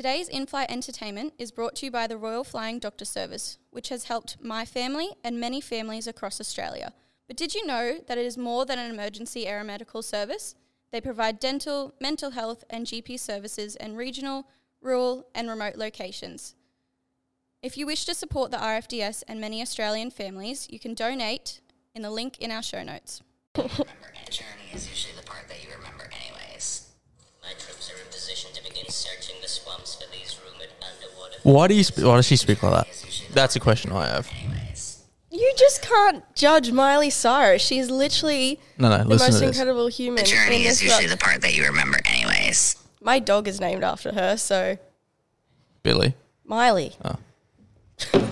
Today's in flight entertainment is brought to you by the Royal Flying Doctor Service, which has helped my family and many families across Australia. But did you know that it is more than an emergency aeromedical service? They provide dental, mental health, and GP services in regional, rural, and remote locations. If you wish to support the RFDS and many Australian families, you can donate in the link in our show notes. searching the swamps for these rumored underwater. Why do you? Sp- why does she speak like that? That's a question I have. You just can't judge Miley Cyrus. She's literally No, no. the Listen most this. incredible human. The in journey this is usually world. the part that you remember anyways. My dog is named after her, so Billy. Miley. Oh.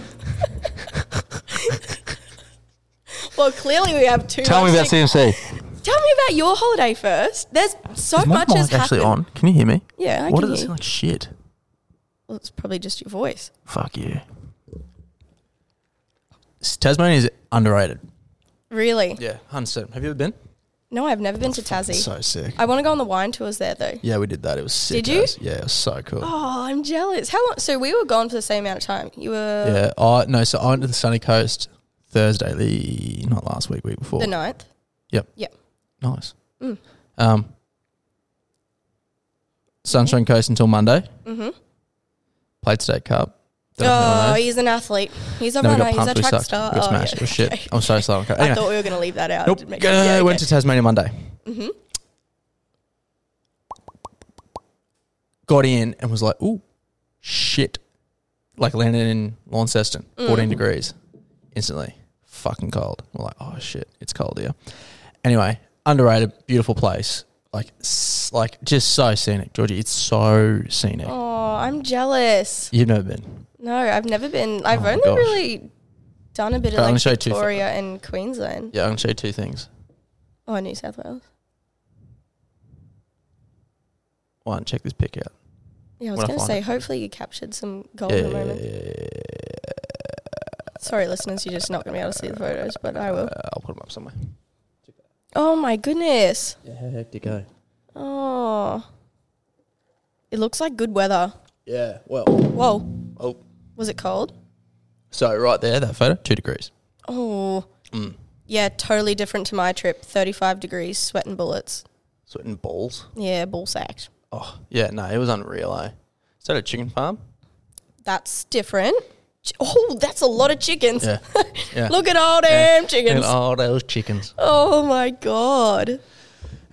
well, clearly we have two. Tell me about most- CMC. Tell me about your holiday first. There's so Is my much has actually happened. on? Can you hear me? Yeah, I What can does it hear sound like? Shit. Well, it's probably just your voice. Fuck you. Tasmania is underrated. Really? Yeah, hundred Have you ever been? No, I've never been to Tassie. So sick. I want to go on the wine tours there though. Yeah, we did that. It was sick. Did you? as. Yeah, it was so cool. Oh, I'm jealous. How long? So we were gone for the same amount of time. You were yeah. I no. So I went to the sunny coast Thursday. The not last week, week before. the ninth. Nice. Mm. Um. Sunshine Coast until Monday. Mm-hmm. Played state cup. Don't know if anyone Oh, he's an athlete. He's a Then runner. He's a track sucked. star. We got Oh, smashed. yeah, was shit. okay. I'm so sorry. Okay. I thought we were going to leave that out. nope. Make Uh. Yeah, Went to Tasmania Monday. hmm got in and was like, "Ooh, shit!" Like landed in Launceston, fourteen Mm. degrees, instantly, fucking cold. We're like, "Oh shit, it's cold here." Anyway, underrated, beautiful place, like, s- like just so scenic, Georgie. It's so scenic. Oh, I'm jealous. You've never been. No, I've never been. I've Oh my only gosh. really done a bit of I'm gonna like show you two Victoria and Queensland. Yeah, I'm gonna show you two things. Oh, New South Wales. One, check this pic out. Yeah, I was When I going to find say, it. hopefully you captured some golden yeah, moments. yeah, Sorry, listeners, you're just not going to be able to see the photos, but I will. Uh, I'll put them up somewhere. Oh my goodness. Yeah, how hectic, eh? Oh. It looks like good weather. Yeah. Well. Whoa. Oh. Was it cold? So right there, that photo, two degrees. Oh. Mm. Yeah, totally different to my trip. 35 degrees, sweating bullets. Sweating balls. Yeah, ball sacked. Oh, yeah, no, it was unreal, eh? Is that a chicken farm? That's different. Oh, that's a lot of chickens. Yeah. Yeah. Look at all Yeah. damn chickens. Oh, those chickens. Oh my god.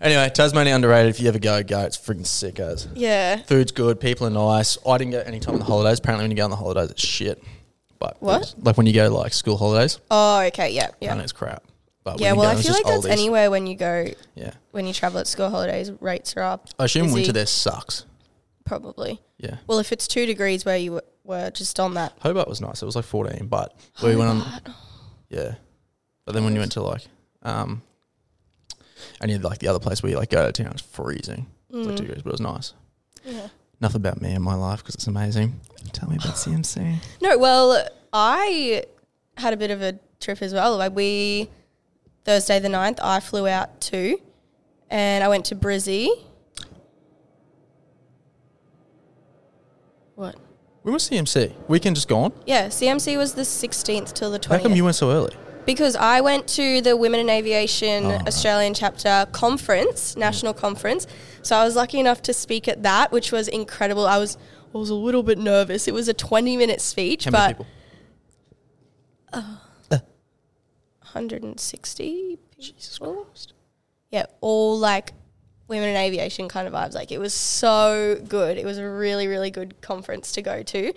Anyway, Tasmania underrated. If you ever go, go. It's freaking sick as. Yeah. Food's good. People are nice. I didn't go any time on the holidays. Apparently, when you go on the holidays, it's shit. But What? Like when you go like school holidays, Oh, okay. Yeah. yeah. Yeah. it's crap. But Yeah. Well, go, I feel like that's anywhere when you go Yeah. when you travel at school holidays, rates are up. I assume Busy. winter there sucks. Probably. Yeah. Well, if it's two degrees where you were just on that. Hobart was nice. It was like 14, but we went on. Yeah. But then when you went to like, um, and you had like the other place where you like go to town, it's freezing. It's like two degrees, but it was nice. Mm. Yeah. Enough about me and my life because it's amazing. Tell me about CMC. No, well, I had a bit of a trip as well. Like we Thursday the 9th, I flew out too, and I went to Brizzy. What? When was CMC? Weekend just gone? Yeah, CMC was the 16th till the 20th. How come you went so early? Because I went to the Women in Aviation Oh, right. Australian chapter conference, mm. national conference. So I was lucky enough to speak at that, which was incredible. I was I was a little bit nervous. It was a 20 minute speech, How but many people? Uh, uh. 160 Jesus people. Christ. Yeah, all like women in aviation kind of vibes. Like it was so good. It was a really, really good conference to go to.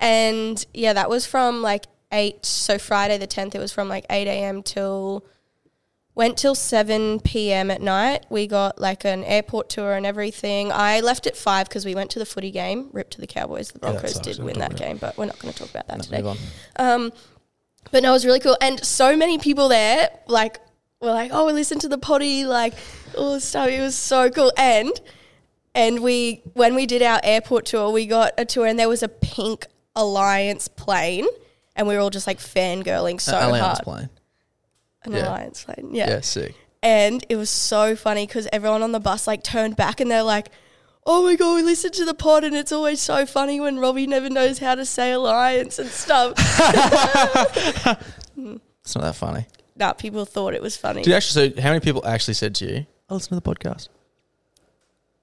And yeah, that was from like 8, so Friday the 10th, it was from like 8 a.m. till, went till 7 p.m. at night. We got like an airport tour and everything. I left at 5 because we went to the footy game. ripped to the Cowboys. The Broncos sucks. did win that game, but we're not going to talk about that No, today. Um, but no, it was really cool, and so many people there, like, were like, "Oh, we listened to the potty," like all this stuff. It was so cool, and and we when we did our airport tour, we got a tour, and there was a pink Alliance plane, and we were all just like fangirling so Uh, Alliance hard. plane. An Yeah. Alliance plane, Yeah. yeah. sick. And it was so funny because everyone on the bus like turned back and they're like, oh my god, we listen to the pod and it's always so funny when Robbie never knows how to say alliance and stuff. It's not that funny. Nah, people thought it was funny. Did you actually? So, how many people actually said to you, "I listen to the podcast"?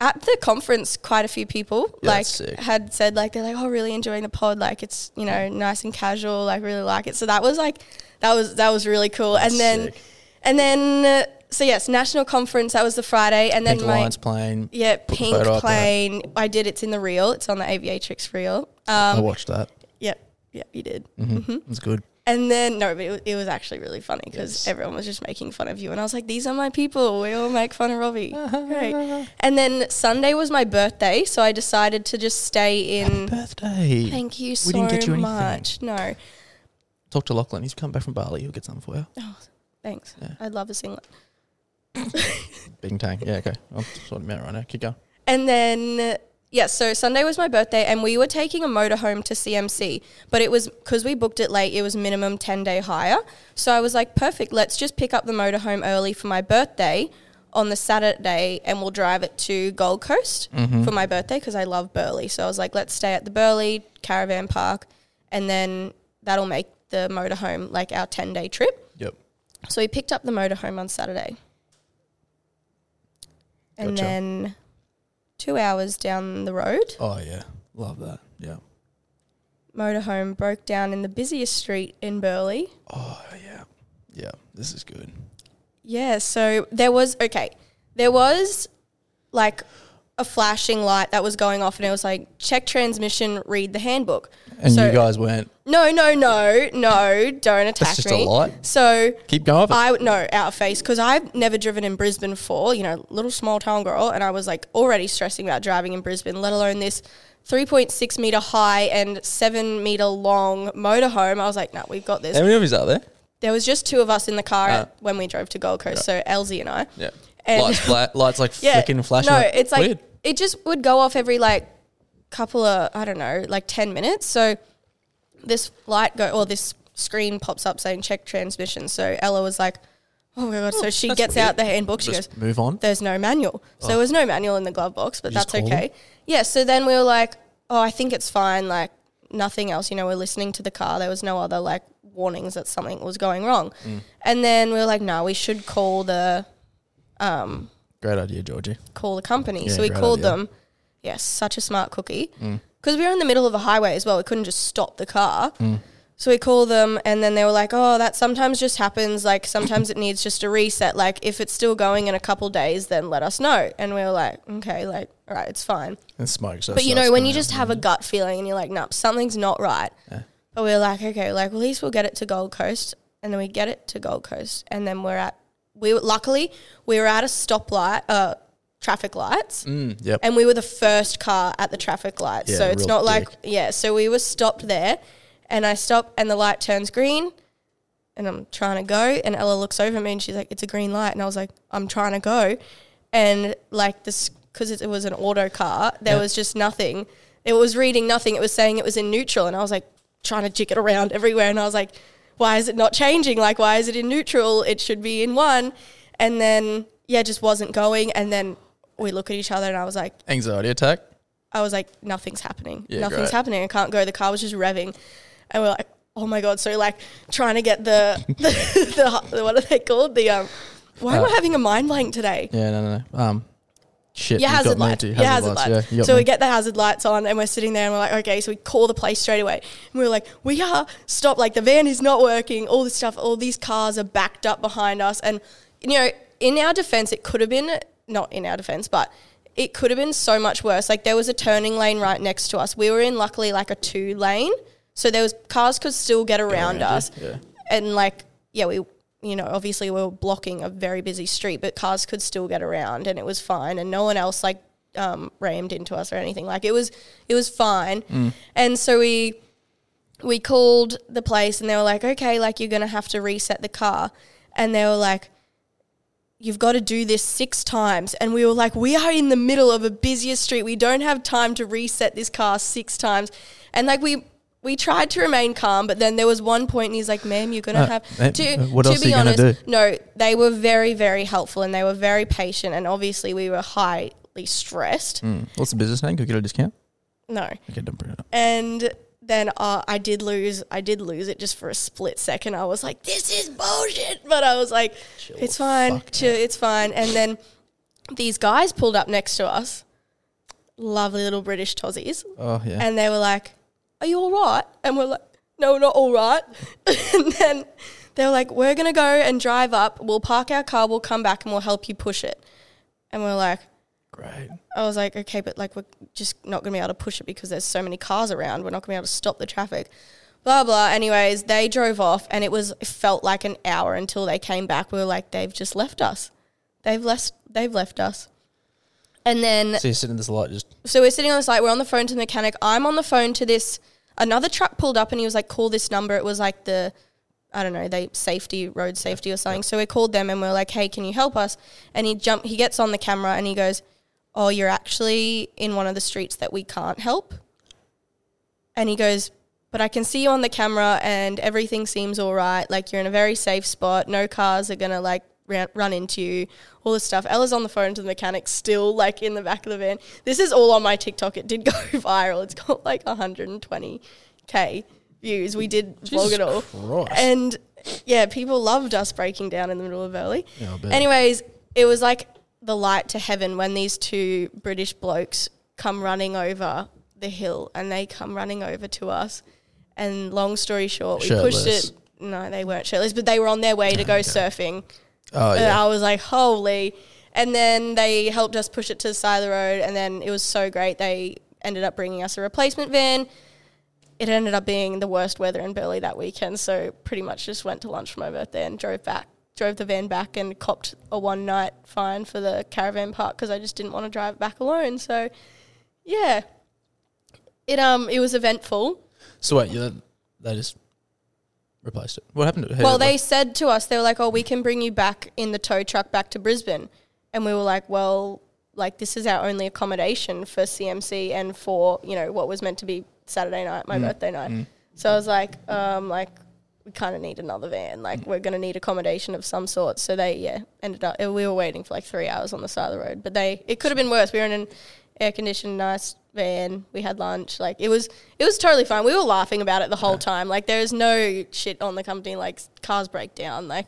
At the conference, quite a few people Yeah, like that's sick. had said like they're like, oh, really enjoying the pod. Like it's you know nice and casual. Like really like it. So that was like that was that was really cool. That's and then sick. and then uh, so yes, national conference. That was the Friday, and then Pink my Alliance plane. yeah Put the pink photo up there. plane. I did. It's in the reel. It's on the Aviatrix reel. I Um, watched that. Yep. Yep. You did. Mm-hmm. It's good. And then no, but it, it was actually really funny because Yes. everyone was just making fun of you, and I was like, "These are my people. We all make fun of Robbie." Great. And then Sunday was my birthday, so I decided to just stay in. Birthday. Thank you so didn't get you anything. much. No, Talk to Lachlan. He's come back from Bali. He'll get something for you. Oh, thanks. Yeah. I'd love a singlet. Big tank. Yeah. Okay. I'm sorting him out right now. Keep going. And then yeah, so Sunday was my birthday, and we were taking a motorhome to CMC, but it was because we booked it late. It was minimum ten day hire, so I was like, perfect. Let's just pick up the motorhome early for my birthday on the Saturday, and we'll drive it to Gold Coast mm-hmm. for my birthday because I love Burleigh. So I was like, let's stay at the Burleigh caravan park, and then that'll make the motorhome like our ten day trip. Yep. So we picked up the motorhome on Saturday. And Gotcha. then two hours down the road, Oh yeah. Love that. Yeah. motorhome broke down in the busiest street in Burleigh. Oh yeah. Yeah. This is good. Yeah, so there was okay. There was like a flashing light that was going off and it was like check transmission, read the handbook. And So- you guys went. No, no, no, no, don't attack just a me. light? So Keep going. I no out of face because I've never driven in Brisbane before. You know, little small town girl, and I was like already stressing about driving in Brisbane, let alone this. 3.6 meter high and 7 meter long motorhome. I was like, no, we've got this. How many of you are there? There was just two of us in the car Ah. when we drove to Gold Coast. So Elsie and I. Yeah. And- lights, fla- lights like Yeah. flicking and flashing. No, it's like weird. it just would go off every like couple of I don't know, like ten minutes. So this light go or this screen pops up saying check transmission. So Ella was like, "Oh my god!" So she that's gets weird. out the handbook. She Just goes, move on. "There's no manual." So there was no manual in the glove box, but You that's okay. Yeah. So then we were like, "Oh, I think it's fine." Like nothing else. You know, we're listening to the car. There was no other like warnings that something was going wrong. Mm. And then we were like, "No, we should call the." Um, Great idea, Georgie. call the company. Yeah, so we called idea. them. Yes, such a smart cookie. Mm. Because we were in the middle of a highway as well. We couldn't just stop the car. Mm. So we called them and then they were like, oh, that sometimes just happens. Like sometimes it needs just a reset. Like if it's still going in a couple days, then let us know. And we were like, okay, like, all right, it's fine. And smoke. So But you know, when you just have a gut feeling and you're like, nah, something's not right. Yeah. But we are like, okay, like well, at least we'll get it to Gold Coast, and then we get it to Gold Coast, and then we're at we were, luckily we were at a stoplight, uh, traffic lights, Mm, yep. and we were the first car at the traffic lights. Yeah, so it's not like yeah. So we were stopped there, and I stop, and the light turns green, and I'm trying to go, and Ella looks over at me, and she's like, "It's a green light," and I was like, "I'm trying to go," and like this because it, it was an auto car, there Yeah. was just nothing. It was reading nothing. It was saying it was in neutral, and I was like trying to jig it around everywhere, and I was like, "Why is it not changing? Like, why is it in neutral? It should be in one." And then yeah, just wasn't going, and then we look at each other, and I was like, Anxiety attack. I was like, nothing's happening. Yeah, nothing's great. happening. I can't go. The car was just revving. And we're like, oh my God. So, like, trying to get the, the, the, what are they called? The, um, why am I Uh, having a mind blank today? Yeah, no, no, no. Um, shit. Yeah, hazard lights. too. Yeah, hazard lights. Yeah, so me. we get the hazard lights on and we're sitting there and we're like, okay, so we call the place straight away. And we are like, we are stop. Like the van is not working. All this stuff, all these cars are backed up behind us. And, you know, in our defense, it could have been, not in our defense, but it could have been so much worse. Like there was a turning lane right next to us. We were in luckily like a two lane. So there was cars could still get around around us. yeah. And like, yeah, we, you know, obviously we were blocking a very busy street, but cars could still get around and it was fine. And no one else like um, rammed into us or anything. Like it was, it was fine. Mm. And so we, we called the place and they were like, okay, like you're going to have to reset the car. And they were like, you've got to do this six times. And we were like, we are in the middle of a busier street. We don't have time to reset this car six times. And like we, we tried to remain calm, but then there was one point and he's like, ma'am, you're going to Uh, have to, uh, what to else are be you gonna honest, do? no, they were very, very helpful and they were very patient. And obviously we were highly stressed. Mm. What's the business name? Could we get a discount? No. Okay, don't bring it up. And then uh, I did lose. I did lose it just for a split second. I was like, "This is bullshit," but I was like, "It's fine. Chill, it's fine." And then these guys pulled up next to us, lovely little British tossies, Oh yeah. and they were like, "Are you all right?" And we're like, "No, we're not all right." and then they were like, "We're gonna go and drive up. We'll park our car. We'll come back and we'll help you push it." And we're like, Great. I was like, okay, but like we're just not gonna be able to push it because there's so many cars around. We're not gonna be able to stop the traffic. Blah blah. Anyways, they drove off, and it was it felt like an hour until they came back. We were like, they've just left us. They've left. They've left us. And then So you're sitting in this light, just so we're sitting on the site. We're on the phone to the mechanic. I'm on the phone to this. Another truck pulled up, and he was like, "Call this number." It was like the, I don't know, they safety, road safety or something. So we called them, and we are like, "Hey, can you help us?" And he jump. He gets on the camera, and he goes, "Oh, you're actually in one of the streets that we can't help." And he goes, "But I can see you on the camera, and everything seems all right. Like you're in a very safe spot. No cars are gonna like." Run into you, all this stuff. Ella's on the phone to the mechanic, still like in the back of the van. This is all on my TikTok. It did go viral. It's got like 120k views. We did vlog it all, Christ. and yeah, people loved us breaking down in the middle of Burleigh. Yeah, I bet. Anyways, it was like the light to heaven when these two British blokes come running over the hill, and they come running over to us. And long story short, we pushed Shirtless. it. No, they weren't shirtless, but they were on their way to go surfing. Oh And yeah. I was like, holy. And then they helped us push it to the side of the road. And then it was so great. They ended up bringing us a replacement van. It ended up being the worst weather in Burleigh that weekend. So pretty much just went to lunch for my birthday and drove back, drove the van back and copped a one night fine for the caravan park because I just didn't want to drive it back alone. So yeah. It um it was eventful. So wait, you they just replaced it. What happened to? Well, they look? said to us, they were like, "Oh, we can bring you back in the tow truck back to Brisbane," and we were like, "Well, like this is our only accommodation for CMC and for you know what was meant to be Saturday night, my birthday night." So I was like, um, like we kind of need another van. Like we're gonna need accommodation of some sort. So they yeah ended up. We were waiting for like three hours on the side of the road, but they it could have been worse. We were in an air conditioned nice van. We had lunch. Like it was it was totally fine. We were laughing about it the whole time. Like there is no shit on the company. Like cars break down. Like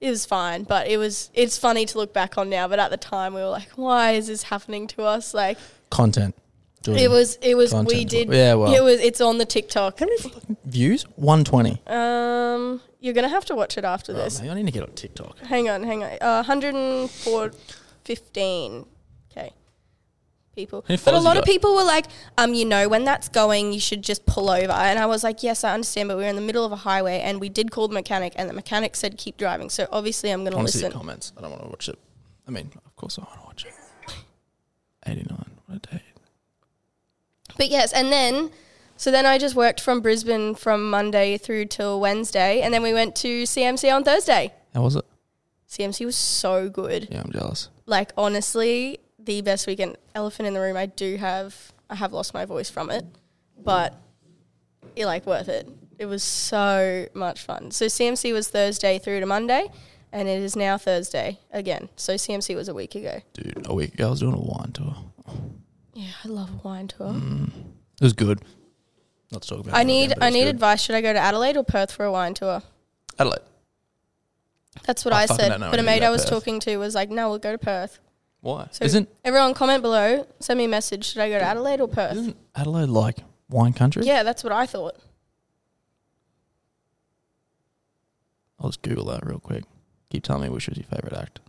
it was fine, but it was it's funny to look back on now. But at the time, we were like, why is this happening to us? Like content. Jordan. it was it was we did Yeah, well. it was it's on the TikTok. views one twenty. Um, you're gonna have to watch it after Oh, this. I need to get on TikTok. Hang on, hang on. Uh, 115 k people. But a lot of people were like, um, you know, when that's going, you should just pull over. And I was like, yes, I understand, but we were in the middle of a highway and we did call the mechanic, and the mechanic said keep driving. So obviously, I'm see the listen. comments. I don't want to watch it. I mean, of course I want to watch it. Eighty nine. What a day. But yes, and then. So then I just worked from Brisbane from Monday through till Wednesday, and then we went to CMC on Thursday. How was it? CMC was so good. Yeah, I'm jealous. like honestly the best weekend elephant in the room i do have i have lost my voice from it but it like worth it it was so much fun so cmc was thursday through to monday and it is now thursday again so cmc was a week ago Dude, a week ago I was doing a wine tour. yeah i love a wine tour mm. It was good. Not to talk about. i need again, i need good. advice should i go to adelaide or perth for a wine tour Adelaide. that's what oh, I i, said but a mate i was Perth. talking to was like no we'll go to perth Why? so isn't everyone comment below send me a message should i go to adelaide or perth isn't Adelaide like wine country? yeah that's what i thought I'll just Google that real quick. Keep telling me which was your favorite act.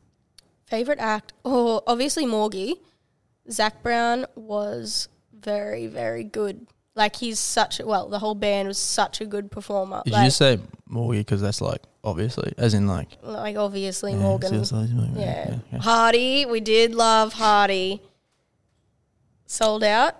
Favorite act? Oh, obviously Morgie. Zac Brown was very, very good. Like he's such a, well, the whole band was such a good performer. Did like, you just say Morgie because that's like obviously, as in like like obviously yeah, Morgan. seriously, yeah, yeah. yeah, yeah. Hardy, we did love Hardy. Sold out.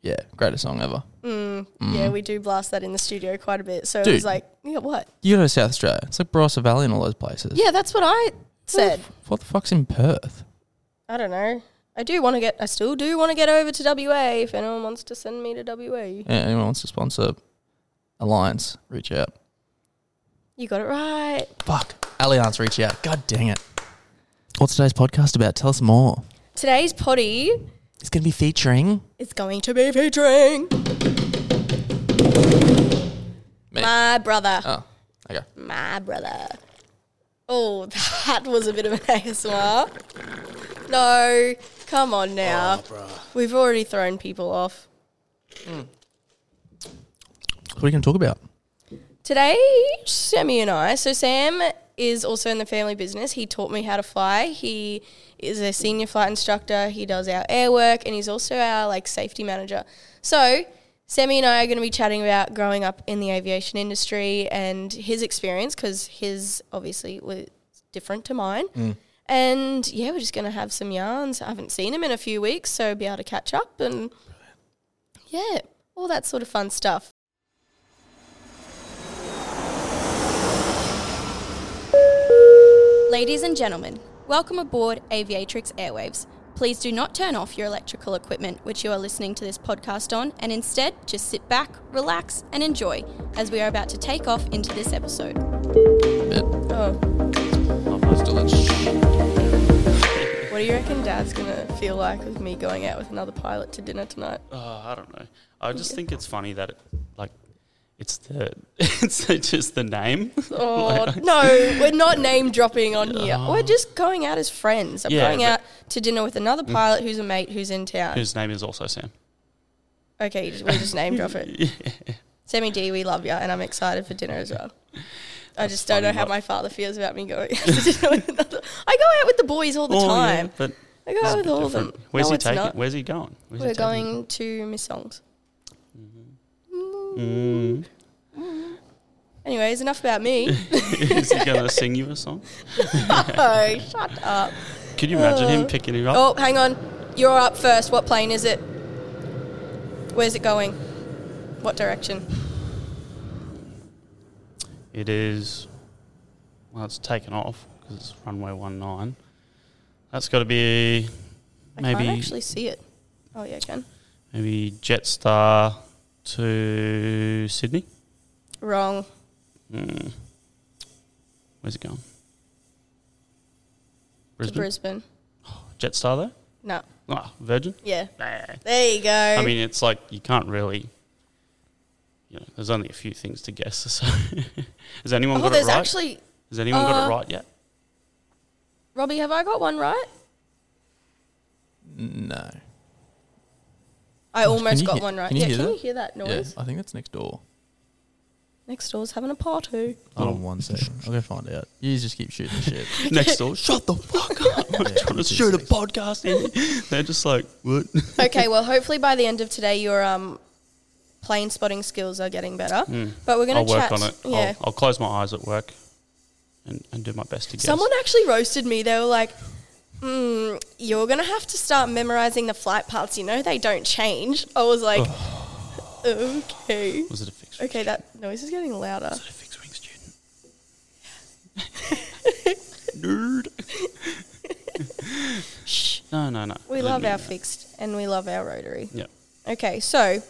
Yeah, greatest song ever. Mm, Yeah, we do blast that in the studio quite a bit. So it Dude. was like, yeah, what? You go to South Australia. It's like Barossa Valley and all those places. Yeah, that's what I said. What the fuck's in Perth? I don't know. I do want to get. I still do want to get over to WA. If anyone wants to send me to WA, Yeah, anyone wants to sponsor Alliance, reach out. You got it right. Fuck. Alliance, reach out. God dang it. What's today's podcast about? Tell us more. Today's potty It's gonna be featuring is going to be featuring me. my brother. oh, okay. My brother. Oh, that was a bit of an ASMR. No, come on now. Oh, We've already thrown people off. What are we gonna talk about? Today, Sammy and I. So Sam is also in the family business. He taught me how to fly. He is a senior flight instructor. He does our air work, and he's also our like safety manager. So Sammy and I are going to be chatting about growing up in the aviation industry and his experience because his obviously was different to mine. Mm. And yeah, we're just going to have some yarns. I haven't seen him in a few weeks, so be able to catch up and yeah, all that sort of fun stuff. Ladies and gentlemen, welcome aboard Aviatrix Airwaves. Please do not turn off your electrical equipment which you are listening to this podcast on, and instead just sit back, relax, and enjoy as we are about to take off into this episode. Bit. Oh. Still What do you reckon Dad's gonna feel like with me going out with another pilot to dinner tonight? Oh, I don't know. I just think it's funny that it, it's the it's just the name. Oh no, we're not name dropping on here. Oh. We're just going out as friends. I'm Yeah, going out to dinner with another mm. pilot who's a mate who's in town. Whose name is also Sam. okay, just, we just name drop it. Sammy D, we love you, and I'm excited for dinner as well. I just don't know how my father feels about me going out to dinner with another. I go out with the boys all the Oh, time. yeah, but I go out with all of them. Where's no, he taking? not. Where's he going? Where's We're taking going to Miss Songs. Mm. Anyways, enough about me. is he going to sing you a song? oh, shut up. Could you imagine him Uh, picking you up? Oh, hang on. You're up first. What plane is it? Where's it going? What direction? It is. Well, it's taken off because it's runway one nine. That's got to be I maybe I can't actually see it. Oh, yeah, I can. maybe Jetstar to Sydney. Wrong. Mm. Where's it going? To Brisbane. Brisbane. Jetstar though. No. Ah, Virgin. Yeah. Nah. There you go. I mean, it's like you can't really. You know, there's only a few things to guess. So, has anyone oh, got it there's right? actually. has anyone got uh, it right yet? Robbie, have I got one right? No. I Gosh, almost got hear- one right. can you yeah, hear can that? you hear that noise? Yeah? I think that's next door. Next door's having a party. Hold on one second. I'll go find out. You just keep shooting shit. Next door. Shut the fuck up! I'm Yeah, trying to shoot a podcast. In. They're just like, what? okay, well, hopefully by the end of today, your um, plane spotting skills are getting better. But we're going to work chat. on it. Yeah. I'll, I'll close my eyes at work, and, and do my best to guess. Someone actually roasted me. They were like, mm, "You're gonna have to start memorizing the flight paths. You know they don't change." I was like, "Okay, was it a fixed? okay." That noise is getting louder. Was it a fixed wing student? Nerd. Shh. No, no, no. We I love our fixed and we love our rotary. Yeah. Okay, so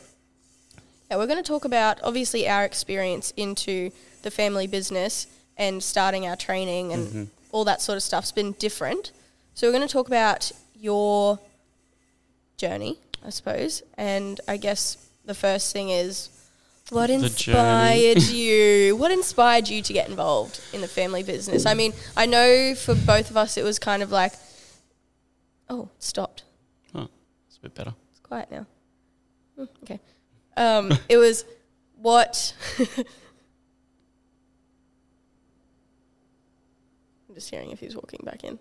yeah, we're going to talk about obviously our experience into the family business and starting our training and Mm-hmm. all that sort of stuff's been different. So we're going to talk about your journey, I suppose, and I guess the first thing is what inspired you? What inspired you to get involved in the family business? I mean, I know for both of us it was kind of like, oh, it stopped. Oh, it's a bit better. It's quiet now. Hmm, okay. Um, it was what. I'm just hearing if he's walking back in.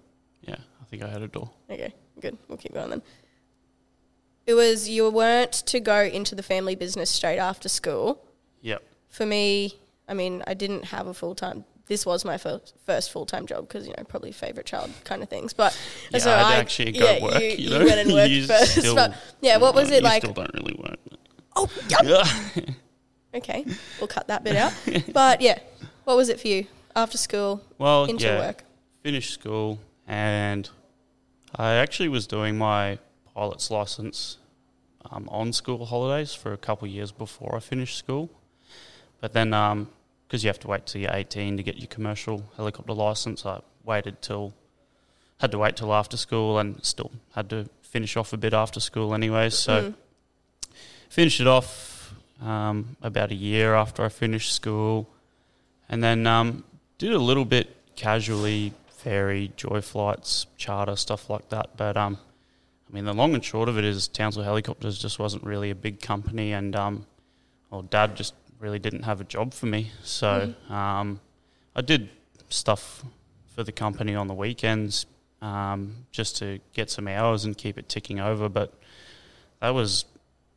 Yeah, I think I had a door. Okay, good. We'll keep going then. It was you weren't to go into the family business straight after school. Yep. For me, I mean, I didn't have a full time. This was my first, first full time job because you know probably favorite child kind of things. But Yeah, so I'd I actually go work, You, you you know? went and worked You first. but yeah, what was it you like? Still don't really work. Oh. Yeah. Okay, we'll cut that bit out. But yeah, what was it for you after school well, into yeah. work? Finished school, and I actually was doing my pilot's license um, on school holidays for a couple of years before I finished school. But then, because you have to wait till you're 18 to get your commercial helicopter license, I waited till had to wait till after school and still had to finish off a bit after school anyway. So Mm. finished it off um, about a year after I finished school, and then um, did a little bit casually, ferry, joy flights, charter stuff like that. But um, I mean, the long and short of it is Townsville Helicopters just wasn't really a big company, and um, well, Dad just really didn't have a job for me. So um, I did stuff for the company on the weekends um, just to get some hours and keep it ticking over. But that was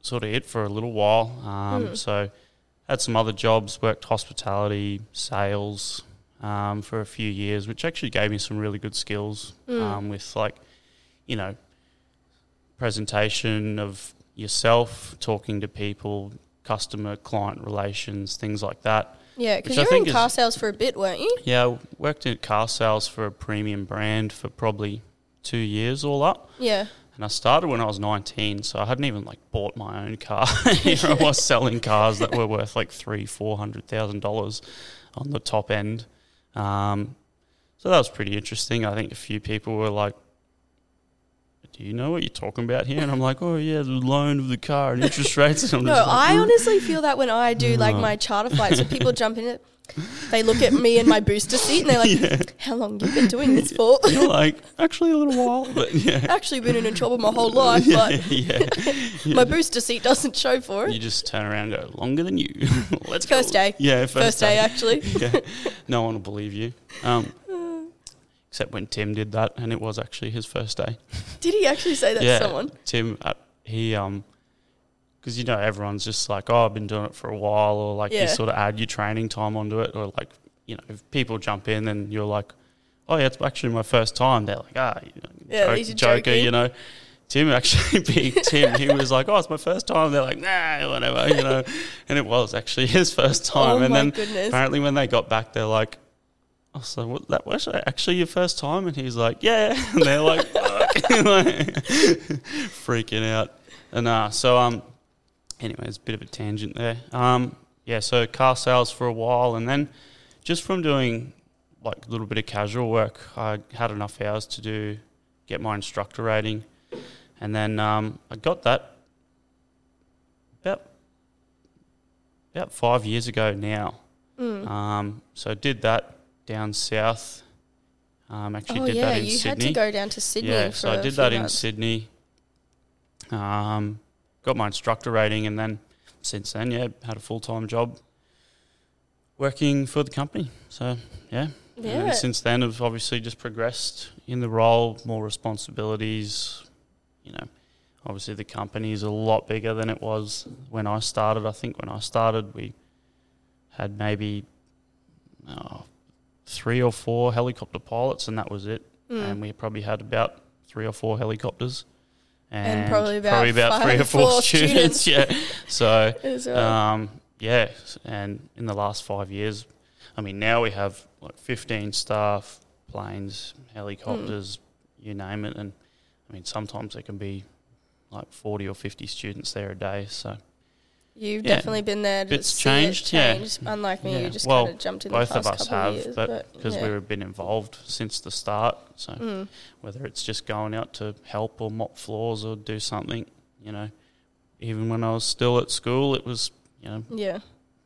sort of it for a little while. Um, So had some other jobs, worked hospitality, sales um, for a few years, which actually gave me some really good skills um, with like, you know, presentation of yourself, talking to people, customer client relations, things like that. Yeah, because I you were in car is- sales for a bit, weren't you? Yeah, I worked in car sales for a premium brand for probably two years all up. Yeah. And I started when I was 19, so I hadn't even like bought my own car. Here I was selling cars that were worth like three, four hundred thousand dollars on the top end. Um, so that was pretty interesting. I think a few people were like, "Do you know what you're talking about here?" And I'm like, "Oh yeah, the loan of the car and interest rates." No, like, I honestly feel that when I do like my charter flights, when people jump in it, they look at me in my booster seat and they're like, "How long you been doing this for?" You're like, actually a little while, but yeah. Actually, been in trouble my whole life, yeah, but yeah. my booster seat doesn't show for it. You just turn around and go, longer than you. Let's First go. day. Yeah, first, First day, actually. yeah. No one will believe you. Um, except when Tim did that, and it was actually his first day. Did he actually say that yeah, to someone? Tim, uh, he um, because you know everyone's just like, oh, I've been doing it for a while, or like Yeah. you sort of add your training time onto it, or like you know, if people jump in and you're like, oh yeah, it's actually my first time. They're like, ah, you know, Yeah, these are joker, joking. you know. Tim actually beat Tim. He was like, "Oh, it's my first time." They're like, "Nah, whatever," you know. And it was actually his first time. Oh and my then goodness. apparently, when they got back, they're like, "Oh, so what, that was actually your first time?" And he's like, "Yeah." And they're like, Fuck. like freaking out. And uh, so um, anyways, a bit of a tangent there. Um, yeah, so car sales for a while, and then just from doing like a little bit of casual work, I had enough hours to do get my instructor rating, and then um, I got that about about five years ago now. Mm. Um, so I did that down south. Um, actually Oh did yeah, that in you Sydney. had to go down to Sydney. Yeah, so I did that in. Sydney. Um, got my instructor rating, and then since then, yeah, had a full time job working for the company. So yeah, and since then, I've obviously just progressed in the role, more responsibilities. You know, obviously the company is a lot bigger than it was when I started. I think when I started, we had maybe oh, three or four helicopter pilots, and that was it. Mm. And we probably had about three or four helicopters. And probably about three five, or four, students. students. yeah. So well. um, yeah, and in the last five years, I mean, now we have like 15 staff, planes, helicopters, you name it. And I mean, sometimes there can be like 40 or 50 students there a day. So You've yeah, definitely been there to see changed, it yeah. Unlike me, Yeah. you just Well, kind of jumped in both the past of us have, of years. but because yeah. we've been involved since the start. So Mm. whether it's just going out to help or mop floors or do something, you know, even when I was still at school, it was, you know, Yeah.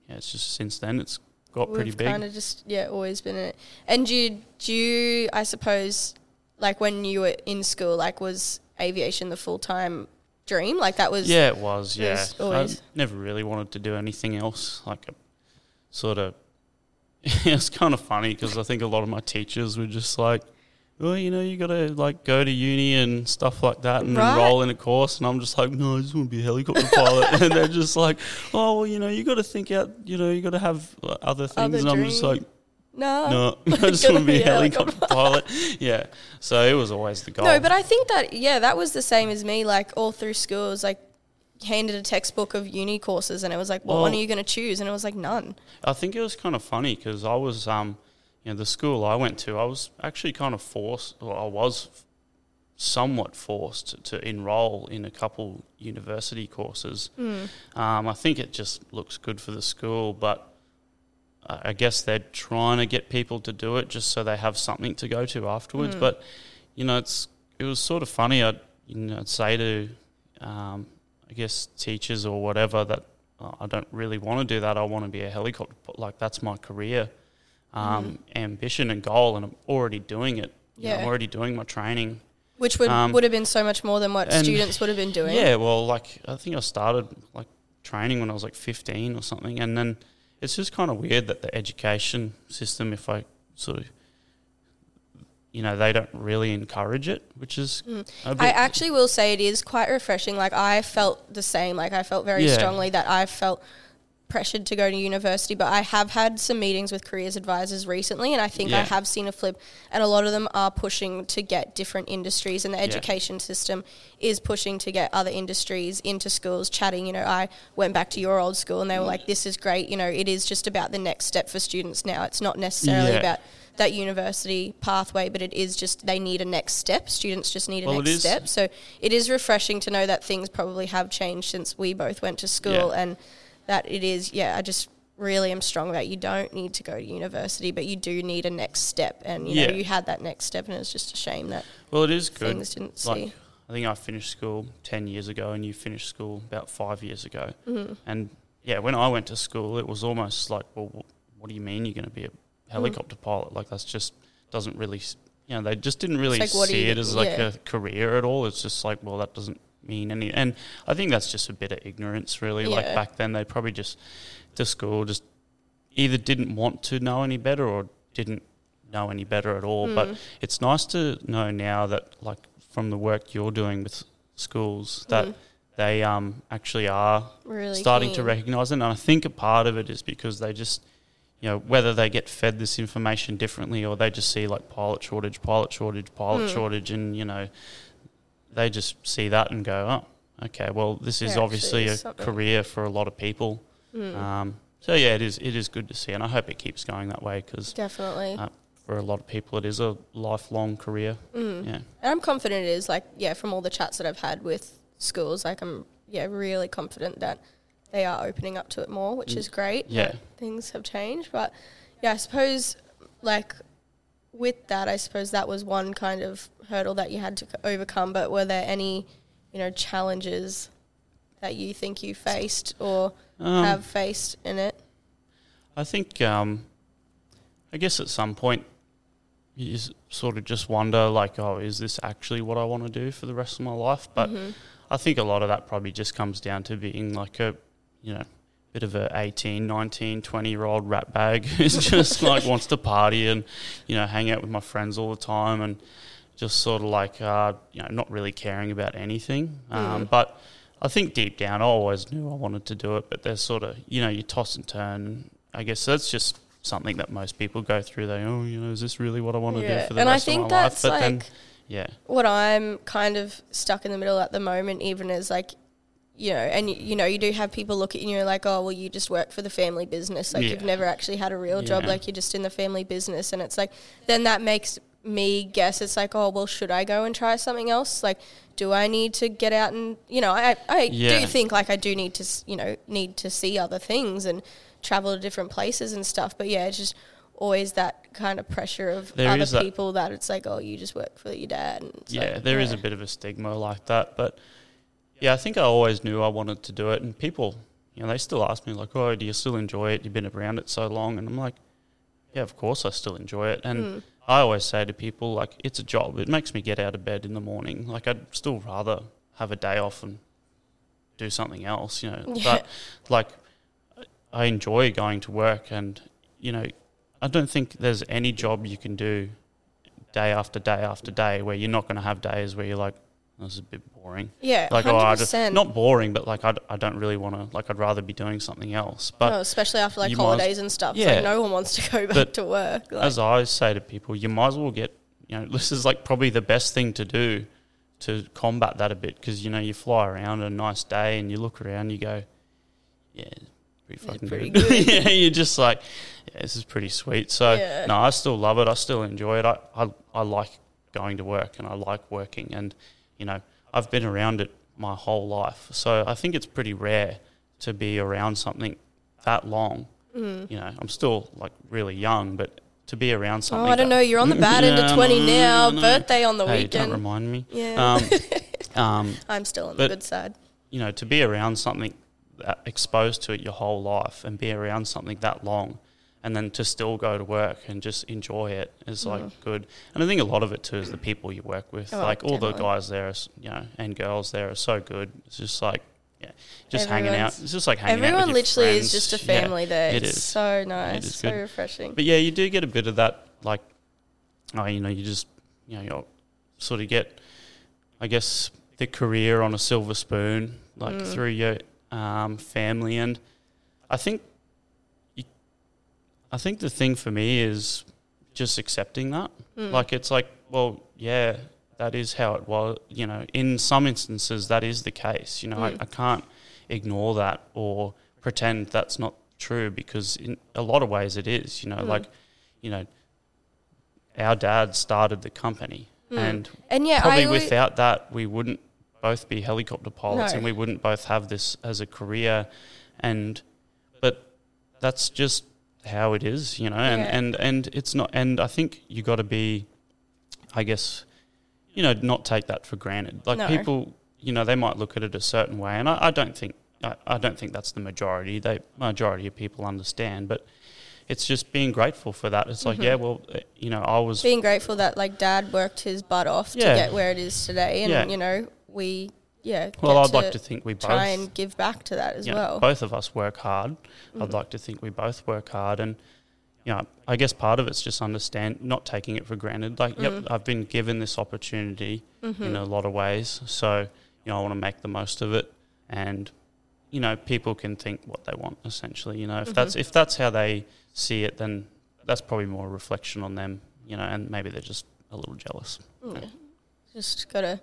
yeah, it's just since then it's got pretty We've big. kind of just yeah always been in it. And do you, do you I suppose like when you were in school like was aviation the full time dream like that was Yeah, it was. Yeah, was always- I never really wanted to do anything else. Like, a, sort of, it's kind of funny because I think a lot of my teachers were just like, "Well, you know, you got to like go to uni and stuff like that, and Right. enroll in a course." And I'm just like, "No, I just want to be a helicopter pilot." and they're just like, "Oh, well, you know, you got to think out. You know, you got to have uh, other things." Other and I'm just like, no "No, I just want to be a helicopter pilot." Yeah. So it was always the goal. No, but I think that yeah, that was the same as me. Like all through school, it was like handed a textbook of uni courses, and it was like, what one are you going to choose? And it was like none. I think it was kind of funny because I was, um, you know, the school I went to, I was actually kind of forced, or I was somewhat forced to, to enroll in a couple university courses. Um, I think it just looks good for the school, but I guess they're trying to get people to do it just so they have something to go to afterwards. But you know, it's it was sort of funny. I'd you know I'd say to, um, I guess teachers or whatever that oh, I don't really want to do that. I want to be a helicopter. Like that's my career, um, ambition and goal, and I'm already doing it. You know, Yeah. I'm already doing my training. Which would Um, would have been so much more than what students would have been doing. Yeah, well, like I think I started like training when I was like 15 or something, and then it's just kind of weird that the education system, if I sort of, you know, they don't really encourage it, which is Mm. I actually will say it is quite refreshing. Like I felt the same. Like I felt very Yeah. strongly that I felt pressured to go to university. But I have had some meetings with careers advisors recently, and I think I have seen a flip. And a lot of them are pushing to get different industries, and the education system is pushing to get other industries into schools. Chatting, you know, I went back to your old school, and they were like, "This is great." You know, it is just about the next step for students now. It's not necessarily Yeah. about that university pathway, but it is just they need a next step. Students just need a Well, next step. So it is refreshing to know that things probably have changed since we both went to school, Yeah. and that it is. Yeah, I just really am strong about you don't need to go to university, but you do need a next step. And you know, you had that next step, and it's just a shame that well, it is good. things didn't like see. I think I finished school 10 years ago, and you finished school about five years ago. Mm-hmm. And yeah, when I went to school, it was almost like, well, what do you mean you're going to be a helicopter pilot? Like that's just doesn't really, you know, they just didn't really like, see it as like yeah. a career at all. It's just like, well, that doesn't mean any. And I think that's just a bit of ignorance, really. Like back then, they probably just to school just either didn't want to know any better or didn't know any better at all. Hmm. But it's nice to know now that, like, from the work you're doing with schools, that they um, actually are Really starting to recognise it. And I think a part of it is because they just, you know, whether they get fed this information differently or they just see like pilot shortage, pilot shortage, pilot Hmm. shortage, and you know, they just see that and go, oh, okay, well, this is There obviously actually a something." career for a lot of people. Hmm. Um, so yeah, it is. It is good to see, and I hope it keeps going that way because Definitely. uh, for a lot of people, it is a lifelong career. Mm. Yeah, And I'm confident it is. Like, yeah, from all the chats that I've had with schools, like, I'm, yeah, really confident that they are opening up to it more, which is great. Yeah. Things have changed. But, yeah, I suppose, like, with that, I suppose that was one kind of hurdle that you had to overcome. But were there any, you know, challenges that you think you faced or Um, have faced in it? I think, um, I guess at some point, you sort of just wonder, like, oh, is this actually what I want to do for the rest of my life? But Mm-hmm. I think a lot of that probably just comes down to being like a, you know, bit of a 18, 19, 20 year old rat bag who's just like wants to party and, you know, hang out with my friends all the time and just sort of like, uh, you know, not really caring about anything. Um, But I think deep down, I always knew I wanted to do it, but there's sort of, you know, you toss and turn. I guess that's just something that most people go through. They, oh, you know, is this really what I want to Yeah. do for the And I rest think of my life? that's But then, like- yeah, what I'm kind of stuck in the middle at the moment, even is like, you know, and you know, you do have people look at you and you're like, oh, well, you just work for the family business. Like, you've never actually had a real job. Like, you're just in the family business. And it's like, then that makes me guess it's like, oh, well, should I go and try something else? Like, do I need to get out and, you know, I, I Yeah. do think like I do need to, you know, need to see other things and travel to different places and stuff. But yeah, it's just always that kind of pressure of There other is that- people that it's like, oh, you just work for your dad. And yeah, like, there is yeah. a bit of a stigma like that. But yeah, I think I always knew I wanted to do it. And people, you know, they still ask me, like, oh, do you still enjoy it? You've been around it so long. And I'm like, yeah, of course I still enjoy it. And Hmm. I always say to people, like, it's a job. It makes me get out of bed in the morning. Like, I'd still rather have a day off and do something else, you know. Yeah. But, like, I enjoy going to work. And, you know, I don't think there's any job you can do day after day after day where you're not going to have days where you're like, this is a bit boring. Yeah, Like, hundred oh, I just, not boring, but like, I, I don't really want to, like, I'd rather be doing something else. But no, especially after like you might as- holidays and stuff. Yeah. like no one wants to go back to work. Like, as I say to people, you might as well get, you know, this is like probably the best thing to do to combat that a bit because, you know, you fly around a nice day and you look around, you go, yeah, pretty fucking pretty good. good. yeah, you're just like, yeah, this is pretty sweet. So, Yeah. no, I still love it. I still enjoy it. I, I, I like going to work and I like working. And, you know, I've been around it my whole life. So I think it's pretty rare to be around something that long. Mm. You know, I'm still like really young, but to be around something. Oh. I don't that- know. You're on the bad end of 20 know, now. I know. Birthday on the Hey, don't weekend. remind me. Yeah. Um, um, I'm still on but- the good side. you know, to be around something, that, exposed to it your whole life, and be around something that long, and then to still go to work and just enjoy it is like good. And I think a lot of it too is the people you work with. Mm. Oh, like all the guys there, are, you know, and girls there are so good. It's just like, yeah, just hanging out. It's just like hanging out. Everyone with your literally is just a Yeah, family there. it it's is. so nice, is so good. refreshing. But yeah, you do get a bit of that, like, oh, you know, you just, you know, you sort of get, I guess, the career on a silver spoon, like Mm. through your um, family, and I think, I think the thing for me is just accepting that. Mm. Like, it's like, well, yeah, that is how it was. You know, in some instances, that is the case. You know, Mm. I, I can't ignore that or pretend that's not true because in a lot of ways it is. You know, Mm. like, you know, our dad started the company, Mm. and And yeah, probably always, without that, we wouldn't both be helicopter pilots, No. and we wouldn't both have this as a career. And but that's just how it is, you know. And Yeah. and and it's not. And I think you got to be, I guess, you know, not take that for granted. Like No. people, you know, they might look at it a certain way, and I, I don't think. I, I don't think that's the majority. They majority of people understand, but it's just being grateful for that. It's like, Mhm. yeah, well, uh, you know, I was being grateful that like dad worked his butt off Yeah. to get where it is today, and Yeah. you know we yeah. well. I'd like to think we both try and give back to that as you know, well. both of us work hard. I'd Mhm. like to think we both work hard, and you know, I guess part of it's just understand not taking it for granted. Like, yep, Mm. I've been given this opportunity in Mhm. a lot of ways, so you know, I want to make the most of it, and you know, people can think what they want. Essentially, you know, if that's Mhm. if that's how they see it, then that's probably more a reflection on them. You know, and maybe they're just a little jealous. Yeah. Just gotta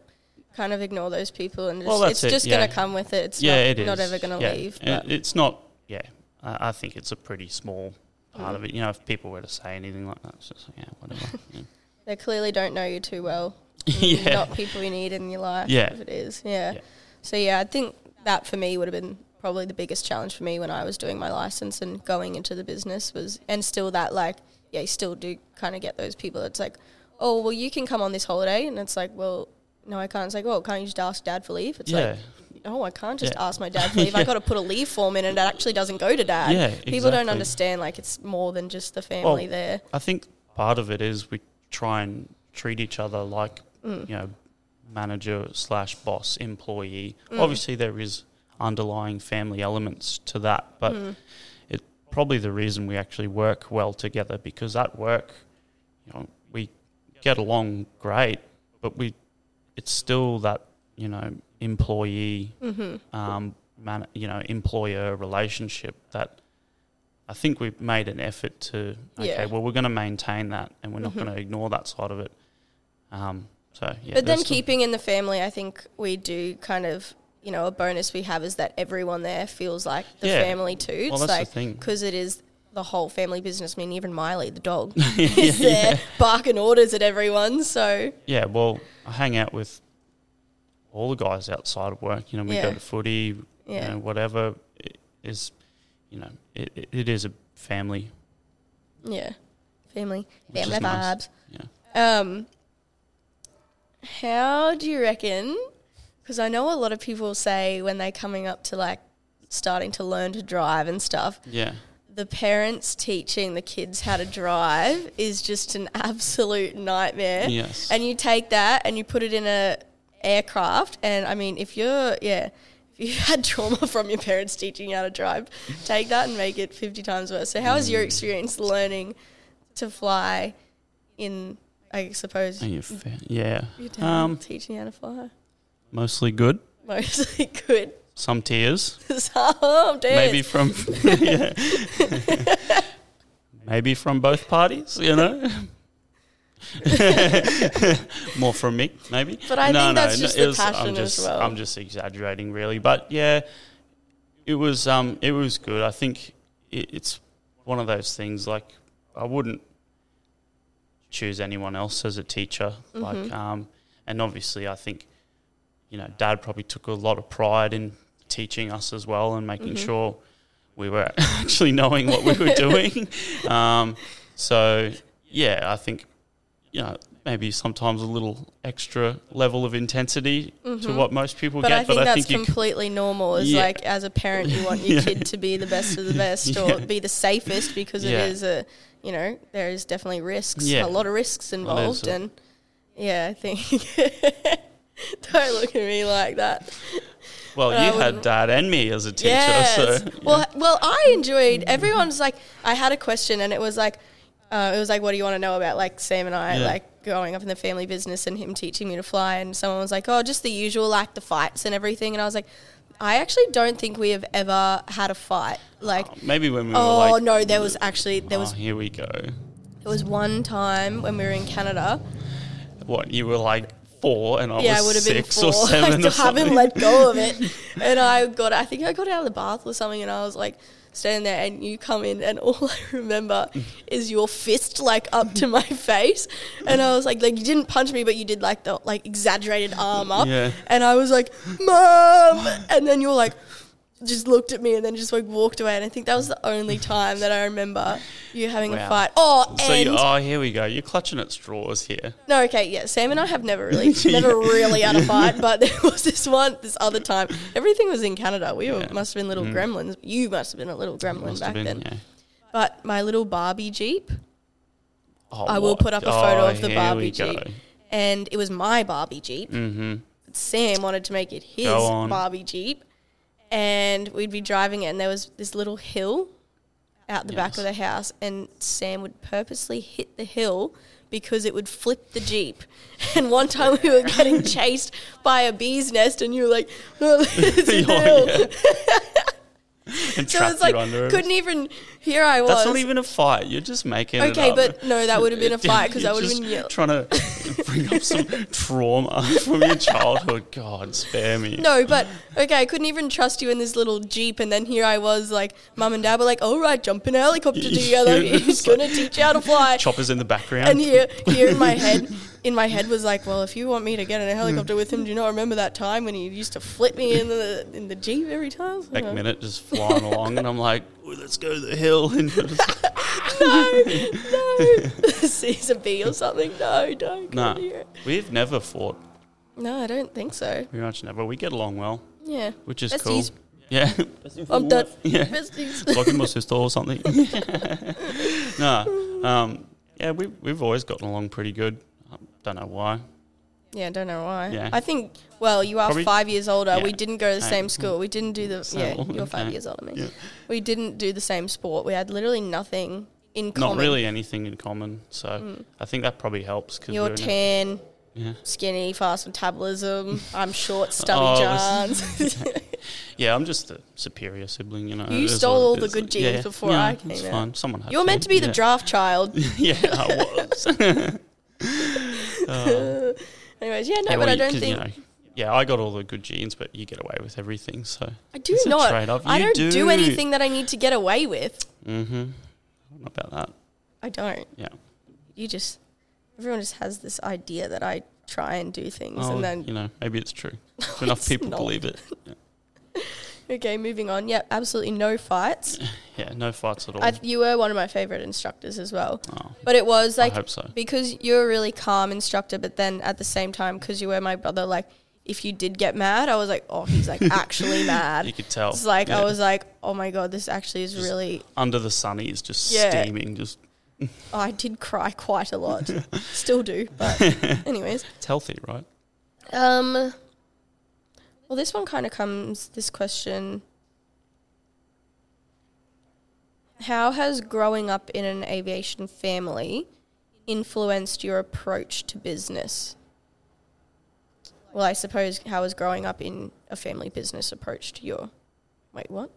kind of ignore those people, and just, Well, it's it, just yeah. gonna come with it. It's yeah, not, it is not ever gonna Yeah. leave. But It's not. Yeah, I, I think it's a pretty small part Mm. of it. You know, if people were to say anything like that, it's just like, yeah, whatever. yeah. they clearly don't know you too well. yeah. Not people you need in your life. Yeah. If it is. Yeah. Yeah. So yeah, I think that for me would have been probably the biggest challenge for me when I was doing my license and going into the business was, and still that like, yeah, you still do kind of get those people. It's like, oh, well, you can come on this holiday, and it's like, well, no, I can't. It's like, oh, can't you just ask dad for leave? It's yeah. like, oh, I can't just Yeah. ask my dad for leave. I got to put a leave form in, and it actually doesn't go to dad. Yeah, People don't understand like it's more than just the family Well, there. I think part of it is we try and treat each other like Mm. you know manager slash boss employee. Mm. Obviously, there is underlying family elements to that, but Mm. it's probably the reason we actually work well together because at work, you know, we get along great, but we it's still that you know employee Mm-hmm. um, man, you know, employer relationship that I think we've made an effort to. Okay, Yeah. well, we're going to maintain that, and we're not Mhm. going to ignore that side of it. Um, so yeah, but then keeping in the family, I think we do kind of, you know, a bonus we have is that everyone there feels like the Yeah. family too. Well, it's that's like because it is the whole family business. I mean, even Miley, the dog, yeah, is there yeah. barking orders at everyone. So Yeah, well, I hang out with all the guys outside of work. You know, we Yeah. go to footy, yeah, you know, whatever it is. You know, it, it, it is a family. yeah, family, Which family nice. vibes. Yeah. Um, how do you reckon? Because I know a lot of people say when they're coming up to like starting to learn to drive and stuff, Yeah. The parents teaching the kids how to drive is just an absolute nightmare. Yes. And you take that and you put it in a aircraft, and I mean, if you're yeah. If you had trauma from your parents teaching you how to drive, take that and make it 50 times worse. So, how was Mm. your experience learning to fly in, I suppose, your fa- yeah. your dad Um, teaching you how to fly? mostly good. Mostly good. Some tears. Some days. maybe from yeah. maybe from both parties you know more from me maybe But I think that's just it the was- I'm passion as just, well. i'm just exaggerating really but yeah it was um it was good i think it, it's one of those things like i wouldn't choose anyone else as a teacher like Mhm. um and obviously i think you know dad probably took a lot of pride in teaching us as well and making Mhm. sure we were actually knowing what we were doing um so yeah, I think you know maybe sometimes a little extra level of intensity to what most people Mm-hmm. But get. I think but I that's think c- completely normal. Is Yeah. like as a parent, you want your Yeah. kid to be the best of the best or be the safest because Yeah. it is a, you know, there is definitely risks, Yeah. a lot of risks involved, a- and yeah, I think. Don't look at me like that. well, but you had dad and me as a teacher, Yes. so Well, well, I enjoyed. Everyone's like, I had a question, and it was like, uh, it was like, what do you want to know about like Sam and I, Yeah. like growing up in the family business, and him teaching me to fly, and someone was like, oh, just the usual, like the fights and everything, and I was like. I actually don't think we have ever had a fight. Like, maybe when we oh were like, no, there was actually there oh, was here we go. there was one time when we were in Canada. What you were like four, and I yeah, I was would have been six four. or seven. I still haven't let go of it. And I got, I think I got out of the bath or something, and I was like standing there, and you come in, and all I remember is your fist like up to my face, and I was like, like you didn't punch me, but you did like the like exaggerated arm up, Yeah. and I was like, mom, and then you were like. Just looked at me and then just like walked away, and I think that was the only time that I remember you having a fight. Oh, So and you, oh, here we go. You're clutching at straws here. no, okay, yeah. Sam and I have never really, never really had a fight, but there was this one, this other time. Everything was in Canada. We were, Yeah. Mm. must have been little gremlins. You must have been a little gremlin Must back have been, then. yeah. But my little Barbie Jeep, Oh, I will what? put up a photo Oh, of the here Barbie we go. Jeep. and it was my Barbie Jeep. Mm-hmm. Sam wanted to make it his Go on. Barbie Jeep, and we'd be driving it, and there was this little hill out the back of the house, and Sam would purposely hit the hill because it would flip the Jeep. And one time we were getting chased by a bee's nest, and you were like, oh, it's a Oh, hill. and So it's like, you under it. couldn't even, here I was. That's not even a fight. You're just making it Okay, but no, that would have been a fight because You're would have been yell- trying to bring up some trauma from your childhood. God, spare me. No, but okay, I couldn't even trust you in this little jeep, and then here I was, like, mum and dad were like, "All right, jump in a helicopter together. He's gonna teach you how to fly." Choppers in the background. And here, here in my head, in my head was like, "Well, if you want me to get in a helicopter with him, do you not remember that time when he used to flip me in the in the jeep every time?" Yeah. minute, just flying along, and I'm like, "Ooh, "Let's go to the hill." And no, no, Caesar B or something. No, don't go nah, we've never fought. No, I don't think so. Pretty much never. We get along well, Yeah, which is Besties. cool. Yeah. I'm done. Yeah. Besties. like in my sister or something. no, um, yeah, we we've always gotten along pretty good. I don't know why. Yeah, I don't know why. Yeah. I think, well, you are Probably- five years older. We didn't go to the Hey. same school. We didn't do the, So, yeah, you're five okay. years older than me. Yeah. We didn't do the same sport. We had literally nothing in common. Not really anything in common, so mm. I think that probably helps. Cause You're we're in a- tan, yeah. skinny, fast metabolism. I'm short, stubby Oh, Johns. yeah, I'm just a superior sibling, you know. You it is stole what it all the is. good genes Yeah, before yeah, I came It's out. fine. Someone had You're meant to be the yeah. draft child. yeah, I was. Oh. Anyways, yeah, no, Yeah, but I don't think you know, yeah, I got all the good genes, but you get away with everything. So I do it's not. trade-off. I don't do. do. anything that I need to get away with. Mm-hmm. I don't about that. I don't. Yeah. You just everyone just has this idea that I try and do things, Oh, and then you know, maybe it's true. If enough It's people not. believe it. Yeah. Okay, moving on. Yep, absolutely no fights. yeah, no fights at all. I, you were one of my favorite instructors as well. oh, But it was like I hope so. because you're a really calm instructor, but then at the same time, because you were my brother, like if you did get mad, I was like, oh, he's like actually mad. You could tell. It's like I was like, oh my god, this actually is Just- really. under the sun. He's just Yeah. steaming. Just I did cry quite a lot. Still do, but anyways. it's healthy, right? Um. Well, this one kind of comes. This question. How has growing up in an aviation family influenced your approach to business? Well, I suppose how has growing up in a family business approached your. Wait, what?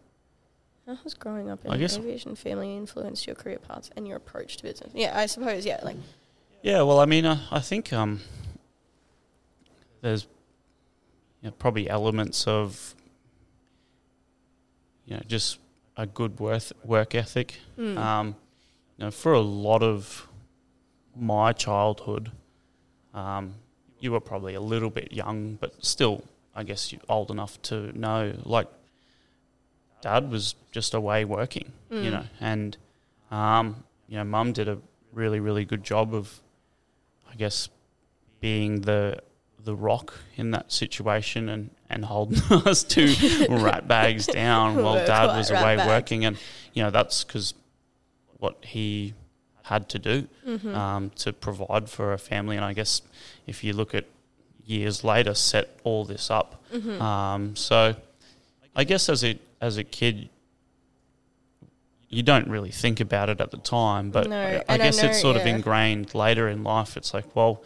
How has growing up in I an aviation family influenced your career paths and your approach to business? Yeah, I suppose. Yeah, like Yeah, well, I mean, uh, I think um, there's you know, probably elements of you know just a good work work ethic. Hmm. Um, you know, for a lot of my childhood, um, you were probably a little bit young, but still, I guess you're old enough to know. Like, dad was just away working, you know, and um, you know, mum did a really really good job of, I guess, being the the rock in that situation and, and holding us two rat bags down while We're dad was away working. And you know that's because what he had to do Mm-hmm. um, to provide for a family. And I guess if you look at years later set all this up. Mm-hmm. um, so I guess as a as a kid you don't really think about it at the time but No, I, I and I guess know, it's sort of ingrained later in life. It's like well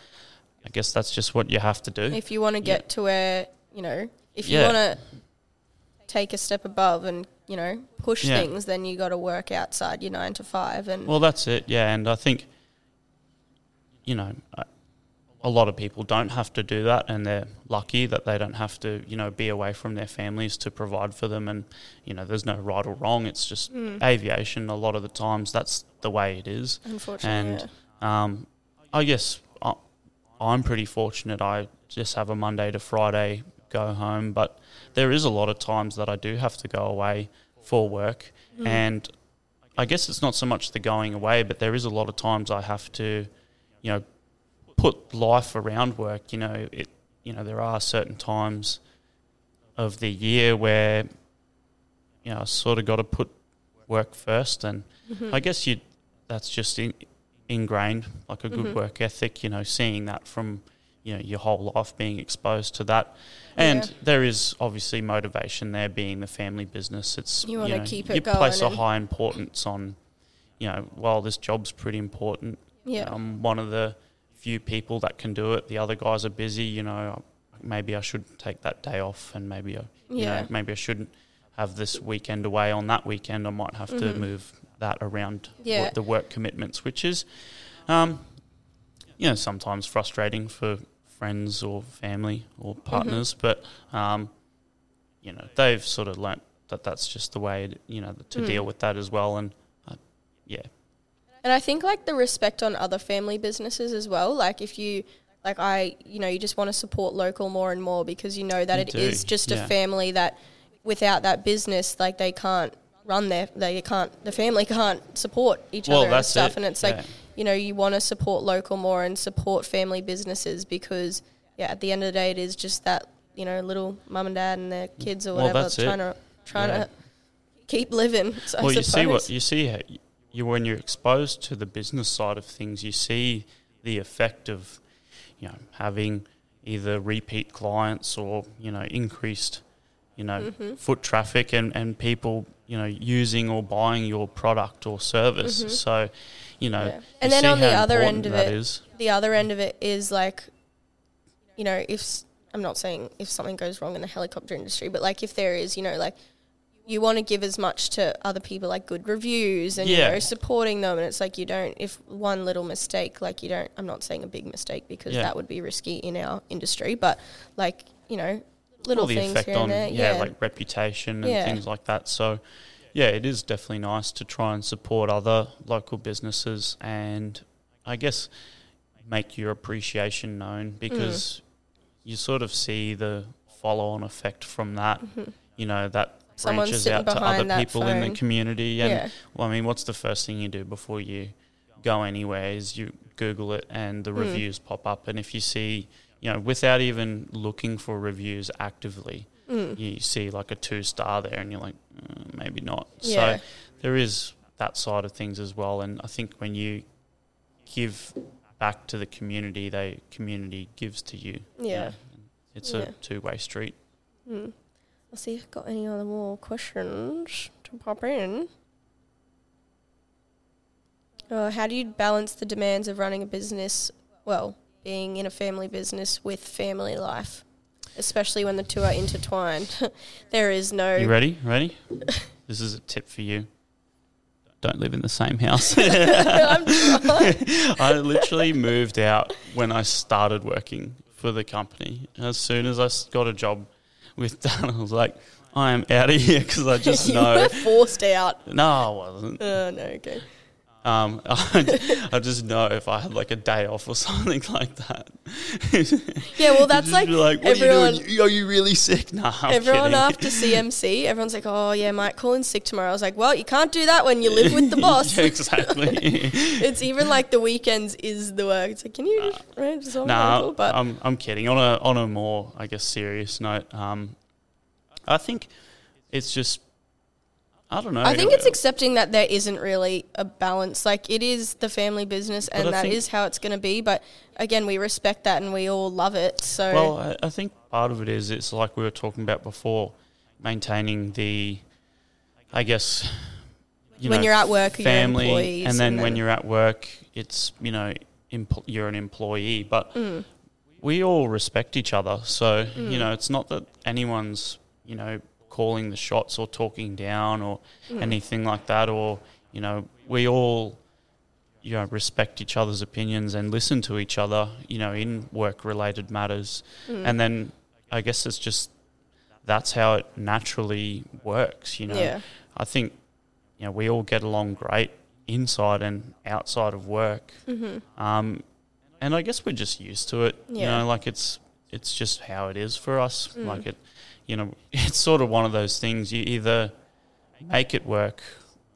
I guess that's just what you have to do if you want to get to where you know if you Yeah. want to take a step above and you know push Yeah. things then you got to work outside your nine to five and Well, that's it, yeah. And I think, you know, a lot of people don't have to do that, and they're lucky that they don't have to, you know, be away from their families to provide for them. And, you know, there's no right or wrong. It's just Mm. aviation. A lot of the times, that's the way it is. unfortunately And um, I guess I'm pretty fortunate. I just have a Monday to Friday go home, but there is a lot of times that I do have to go away for work, Mm. and I guess it's not so much the going away, but there is a lot of times I have to, you know, put life around work. You know, it. You know, there are certain times of the year where, you know, I sort of got to put work first, and Mhm. I guess you. That's just in, ingrained, like a good Mhm. work ethic. You know, seeing that from you know your whole life being exposed to that, and Yeah. there is obviously motivation there, being the family business. It's You wanna know, keep it You going place a high importance on, you know, while this job's pretty important. yeah I'm one of the few people that can do it. The other guys are busy. You know, maybe I should take that day off, and maybe I, you Yeah. know, maybe I shouldn't have this weekend away on that weekend. I might have to Mhm. move that around Yeah. the work commitments, which is, um, you know, sometimes frustrating for friends or family or Mm-hmm. partners, but um, you know, they've sort of learnt that that's just the way, you know, to Mm. deal with that as well, and uh, yeah, And I think like the respect on other family businesses as well. Like if you like I you know, you just want to support local more and more because you know that You it is do, just yeah. a family that without that business like they can't run their they can't the family can't support each Well, other and stuff it, and it's like you know, you want to support local more and support family businesses because yeah, at the end of the day it is just that, you know, little mum and dad and their kids or Well, whatever it. trying to trying Yeah. to keep living. So I well, you see what you see. You when you're exposed to the business side of things, you see the effect of, you know, having either repeat clients or you know increased, you know, Mm-hmm. foot traffic and and people you know using or buying your product or service. So, you know, Mm-hmm. Yeah. you And then on the other end of it, is. the other end of it is like, you know, if I'm not saying if something goes wrong in the helicopter industry, but like if there is, you know, like you want to give as much to other people, like good reviews and you Yeah. know supporting them, and it's like you don't. If one little mistake, like you don't. I'm not saying a big mistake because Yeah. that would be risky in our industry, but like you know, little all the things effect on there. yeah, like reputation and Yeah. things like that. So yeah, it is definitely nice to try and support other local businesses and I guess make your appreciation known Mm. because you sort of see the follow on effect from that. You know, that Mm-hmm. Someone's branches out to other people in the community and Yeah. well, I mean, what's the first thing you do before you go anywhere is you Google it and the Mm. reviews pop up. And if you see, you know, without even looking for reviews actively, Mm. you see like a two star there and you're like, mm, maybe not. Yeah. So there is that side of things as well. And I think when you give back to the community, they community gives to you. you Yeah. know, It's Yeah. a two way street. Hmm. I'll see if I've got any other more questions to pop in. Uh, how do you balance the demands of running a business, well, being in a family business with family life, especially when the two are intertwined? there is no. You ready? Ready? this is a tip for you. Don't live in the same house. I literally moved out when I started working for the company. As soon as I got a job with Dan, I was like, I am out of here because I just you know. were forced out. No, I wasn't. Uh, no, okay. Um, I, I just know if I had like a day off or something like that. Yeah, well, that's like, like, what everyone. are you doing? Are you really sick? Nah, I'm Everyone kidding. after CMC, everyone's like, "Oh yeah, Mike, call in sick tomorrow." I was like, "Well, you can't do that when you live with the boss." Yeah, exactly. it's even like the weekends is the work. It's like, can you just, right, just on my nah, ankle? But I'm I'm kidding. On a on a more I guess serious note, um, I think it's just I don't know. I think it's accepting that there isn't really a balance. Like it is the family business, and that is how it's going to be. But again, we respect that, and we all love it. So Well, I, I think part of it is it's like we were talking about before, maintaining the, I guess, you When know, you're at work, you're family, employees, and then and when you're at work, it's you know, you're an employee, but Mm. we all respect each other. So you know, it's not that anyone's you know calling the shots or talking down or Mm. anything like that, or you know, we all you know respect each other's opinions and listen to each other you know in work related matters. Mm. and then i guess it's just that's how it naturally works you know. Yeah, i think you know we all get along great inside and outside of work. Hmm um and i guess we're just used to it you know like it's it's just how it is for us. Mm. like it you know it's sort of one of those things you either make it work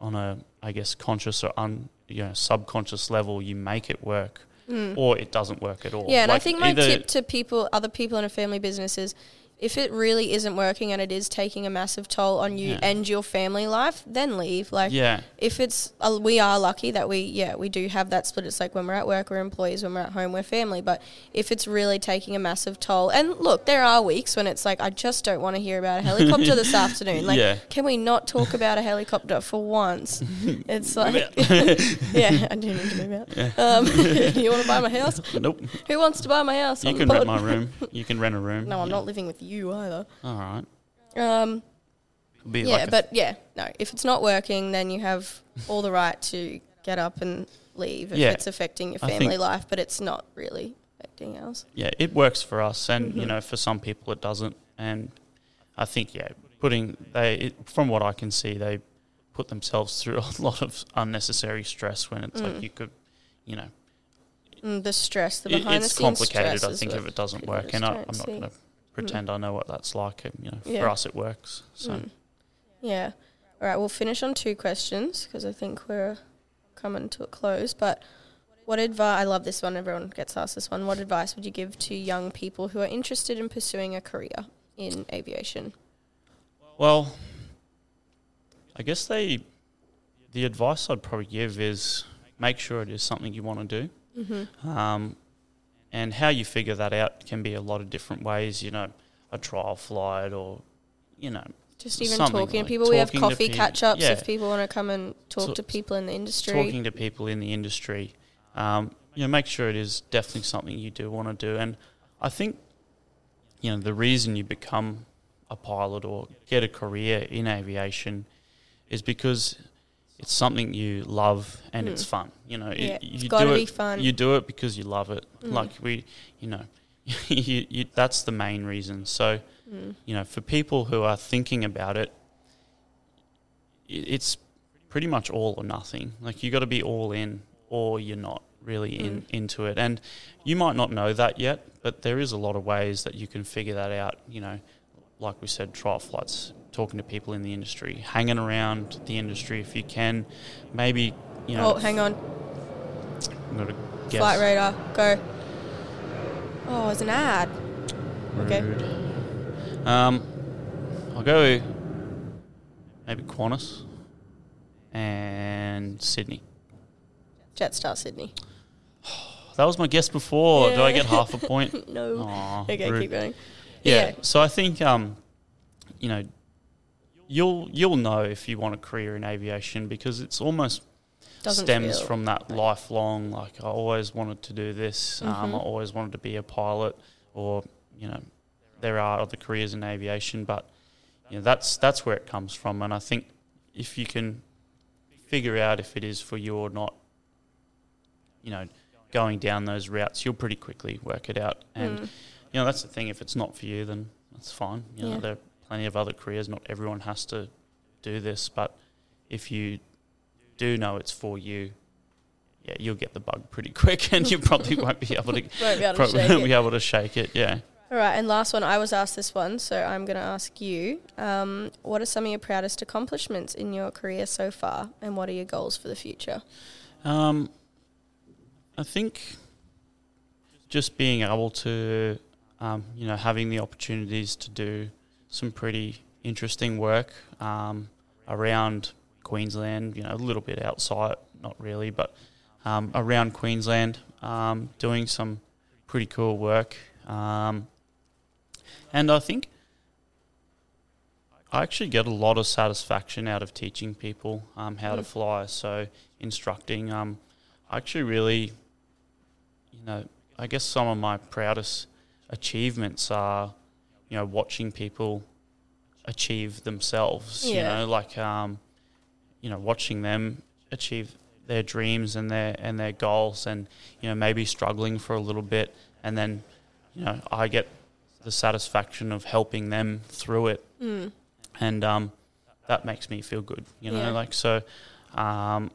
on a i guess conscious or un you know subconscious level you make it work or it doesn't work at all Mm. yeah. And I think my tip to people, other people in a family business is. If it really isn't working and it is taking a massive toll on you Yeah. and your family life, then leave. Like, yeah. if it's uh, we are lucky that we yeah we do have that split. It's like when we're at work we're employees. When we're at home we're family. But if it's really taking a massive toll and look there are weeks when it's like i just don't want to hear about a helicopter this afternoon. Like Yeah. can we not talk about a helicopter for once? It's like yeah i do need to move out. Um, you want to buy my house? Nope. Who wants to buy my house you can rent my room. You can rent a room. No i'm Yeah. not living with you either all right um, Be yeah, like a- but yeah, no. If it's not working, then you have all the right to get up and leave if Yeah. it's affecting your I family life, but it's not really affecting ours. yeah, it works for us, and Mm-hmm. you know, for some people it doesn't. And I think yeah, putting they it, from what I can see, they put themselves through a lot of unnecessary stress when it's like you could, you know, Mm, the stress, the it- behind it's the scenes complicated. I think if it doesn't work, and I, I'm not going to pretend I know what that's like. and, You know, Yeah. for us it works. So Mm. Yeah. All right, we'll finish on two questions because I think we're coming to a close. But what advice? I love this one. Everyone gets asked this one. What advice would you give to young people who are interested in pursuing a career in aviation? Well, I guess they, the advice I'd probably give is make sure it is something you want to do. Mm-hmm. Um, and how you figure that out can be a lot of different ways, you know, a trial flight or, you know, Just even talking like to people. we have coffee catch ups yeah. if people want to come and talk So- to people in the industry. talking to people in the industry. Um, you know, make sure it is definitely something you do want to do. And I think, you know, the reason you become a pilot or get a career in aviation is because it's something you love and it's fun. You know, Hmm. Yeah, it's you gotta do be it, fun. You do it because you love it. Mm. Like we, you know, you, you, that's the main reason. So, Mm. you know, for people who are thinking about it, i- it's pretty much all or nothing. Like you got to be all in, or you're not really in Mm. into it. And you might not know that yet, but there is a lot of ways that you can figure that out. You know, like we said, trial flights, talking to people in the industry, hanging around the industry if you can. Maybe you know. oh, hang on. I'm gonna guess. Flight radar, go. Oh, it's an ad. Okay. Um, I'll go maybe Qantas and Sydney. Jetstar Sydney. That was my guess before. Do I get half a point? No. Aw, okay, rude. keep going. Yeah. Yeah. So I think um, you know, you'll you'll know if you want a career in aviation because it's almost Doesn't stems feel from that lifelong. Like I always wanted to do this. Um, Mhm. I always wanted to be a pilot, or you know, there are other careers in aviation, but you know that's that's where it comes from. And I think if you can figure out if it is for you or not, you know, going down those routes, you'll pretty quickly work it out. And Mm. you know, that's the thing. If it's not for you, then that's fine. You know, Yeah. there plenty of other careers. Not everyone has to do this, but if you do know it's for you, yeah, you'll get the bug pretty quick, and you probably won't be able to Won't be able to shake it. be able to shake it. Yeah. All right, and last one. I was asked this one, so I'm going to ask you. Um, what are some of your proudest accomplishments in your career so far, and what are your goals for the future? Um, I think just being able to, um, you know, having the opportunities to do some pretty interesting work um, around Queensland, you know, a little bit outside, not really, but um, around Queensland, um, doing some pretty cool work. Um, and I think I actually get a lot of satisfaction out of teaching people um, how to fly. So instructing, um, I actually really, you know, I guess some of my proudest achievements are, you know, watching people achieve themselves. You know, like, um, you know, watching them achieve their dreams and their and their goals, and you know, maybe struggling for a little bit, and then, you know, I get the satisfaction of helping them through it Mm. and um, that makes me feel good. You know, Yeah. like so, um,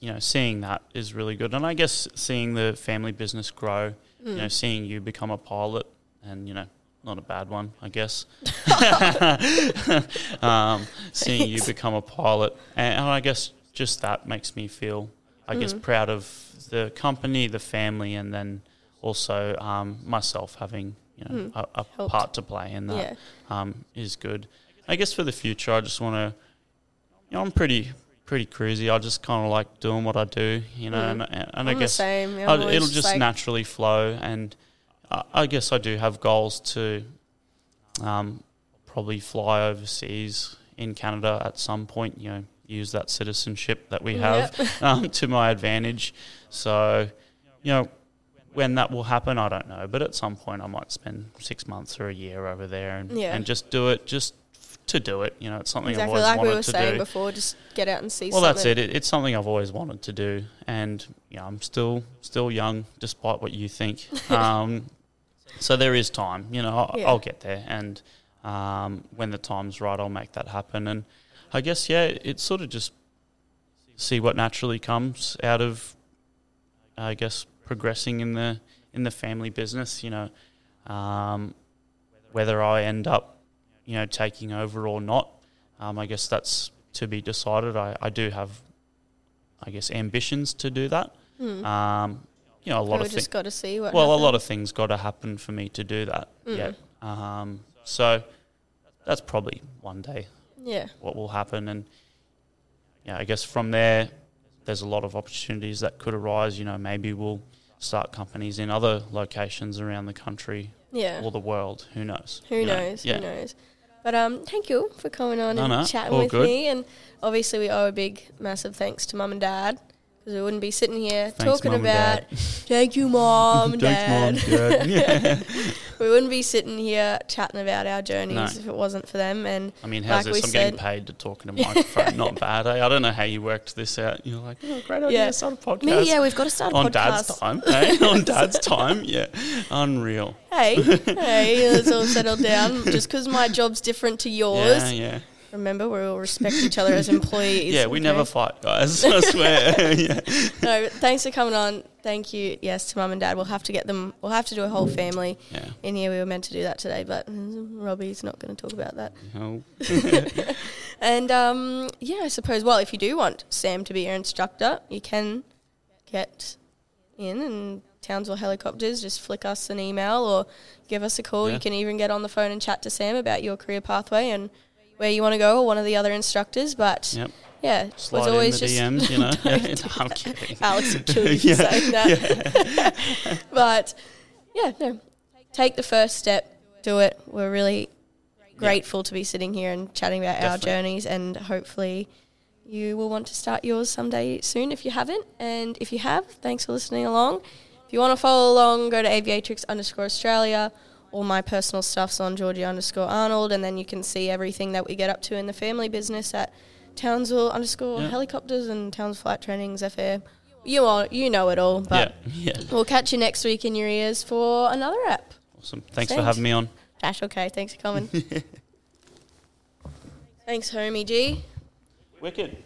you know, seeing that is really good, and I guess seeing the family business grow, you Mm. know, seeing you become a pilot, and you know, not a bad one, I guess. um, seeing you become a pilot, and, and I guess just that makes me feel, I guess, Mm. proud of the company, the family, and then also um, myself having you know Mm. a, a part to play in that Yeah. um, is good. I guess for the future, I just want to, you know, I'm pretty pretty cruisy. I just kind of like doing what I do, you know, Mm. and, and I guess same. I, it'll just like- naturally flow. And I, guess I do have goals to um, probably fly overseas in Canada at some point. You know, use that citizenship that we have um, to my advantage. So, you know, when that will happen, I don't know. But at some point, I might spend six months or a year over there and, Yeah. and just do it, just to do it. You know, it's something exactly I've always like we wanted were to saying do. before. Just get out and see. Well, something. that's it. it. It's something I've always wanted to do, and you know, I'm still still young, despite what you think. Um, so there is time. You know, I'll, Yeah. I'll get there, and um, when the time's right, I'll make that happen. And I guess yeah, it's sort of just see what naturally comes out of, I guess, progressing in the in the family business. You know, um, whether I end up, you know, taking over or not. Um, I guess that's to be decided. I, I do have, I guess, ambitions to do that. Mm. Um, you know, a lot we of things. got to see what. Well, a lot of things got to happen for me to do that Mm. yet. Um, so that's probably one day Yeah. what will happen, and yeah, I guess from there, there's a lot of opportunities that could arise. You know, maybe we'll start companies in other locations around the country Yeah. or the world. Who knows? Who you know? knows? Yeah. Who knows? But um, thank you for coming on No, and no, chatting with good. me. And obviously, we owe a big, massive thanks to mum and dad because we wouldn't be sitting here Thanks, talking about. Thank you, mom and dad. Thanks, and Dad. Yeah. we wouldn't be sitting here chatting about our journeys No. if it wasn't for them. And I mean, how's Like this? I'm getting paid to talk in a microphone. Not bad. Eh? I don't know how you worked this out. You're like, oh, great idea. Yeah. Start a podcast. me, yeah, we've got to start a on podcast. dad's time. eh? on dad's time. Yeah. Unreal. Hey, hey, let's all settle down. Just because my job's different to yours. Yeah, yeah. Remember, we all respect each other as employees. Yeah, we okay? never fight, guys. I swear. yeah. No, thanks for coming on. Thank you. Yes, to mum and dad. We'll have to get them. We'll have to do a whole family Yeah. in here. We were meant to do that today, but Robbie's not going to talk about that. Oh, And um, yeah, I suppose. Well, if you do want Sam to be your instructor, you can get in and Townsville Helicopters. Just flick us an email or give us a call. Yeah. You can even get on the phone and chat to Sam about your career pathway and where you want to go or one of the other instructors. But yep. yeah, Slide was always the just DMs, you know. Yeah, do I'm kidding. Alex would kill you for Yeah, saying that. but yeah, no, take the first step, do it. We're really grateful to be sitting here and chatting about our journeys, and hopefully you will want to start yours someday soon if you haven't. And if you have, thanks for listening along. If you want to follow along, go to aviatrix underscore Australia. All my personal stuff's on Georgie underscore Arnold, and then you can see everything that we get up to in the family business at Townsville underscore helicopters and Towns flight Trainings Zephyr. You all, you know it all, but yeah. Yeah. we'll catch you next week in your ears for another app. Awesome. Thanks for having me on. That's okay. Thanks for coming. Thanks, homie G. Wicked. That was good.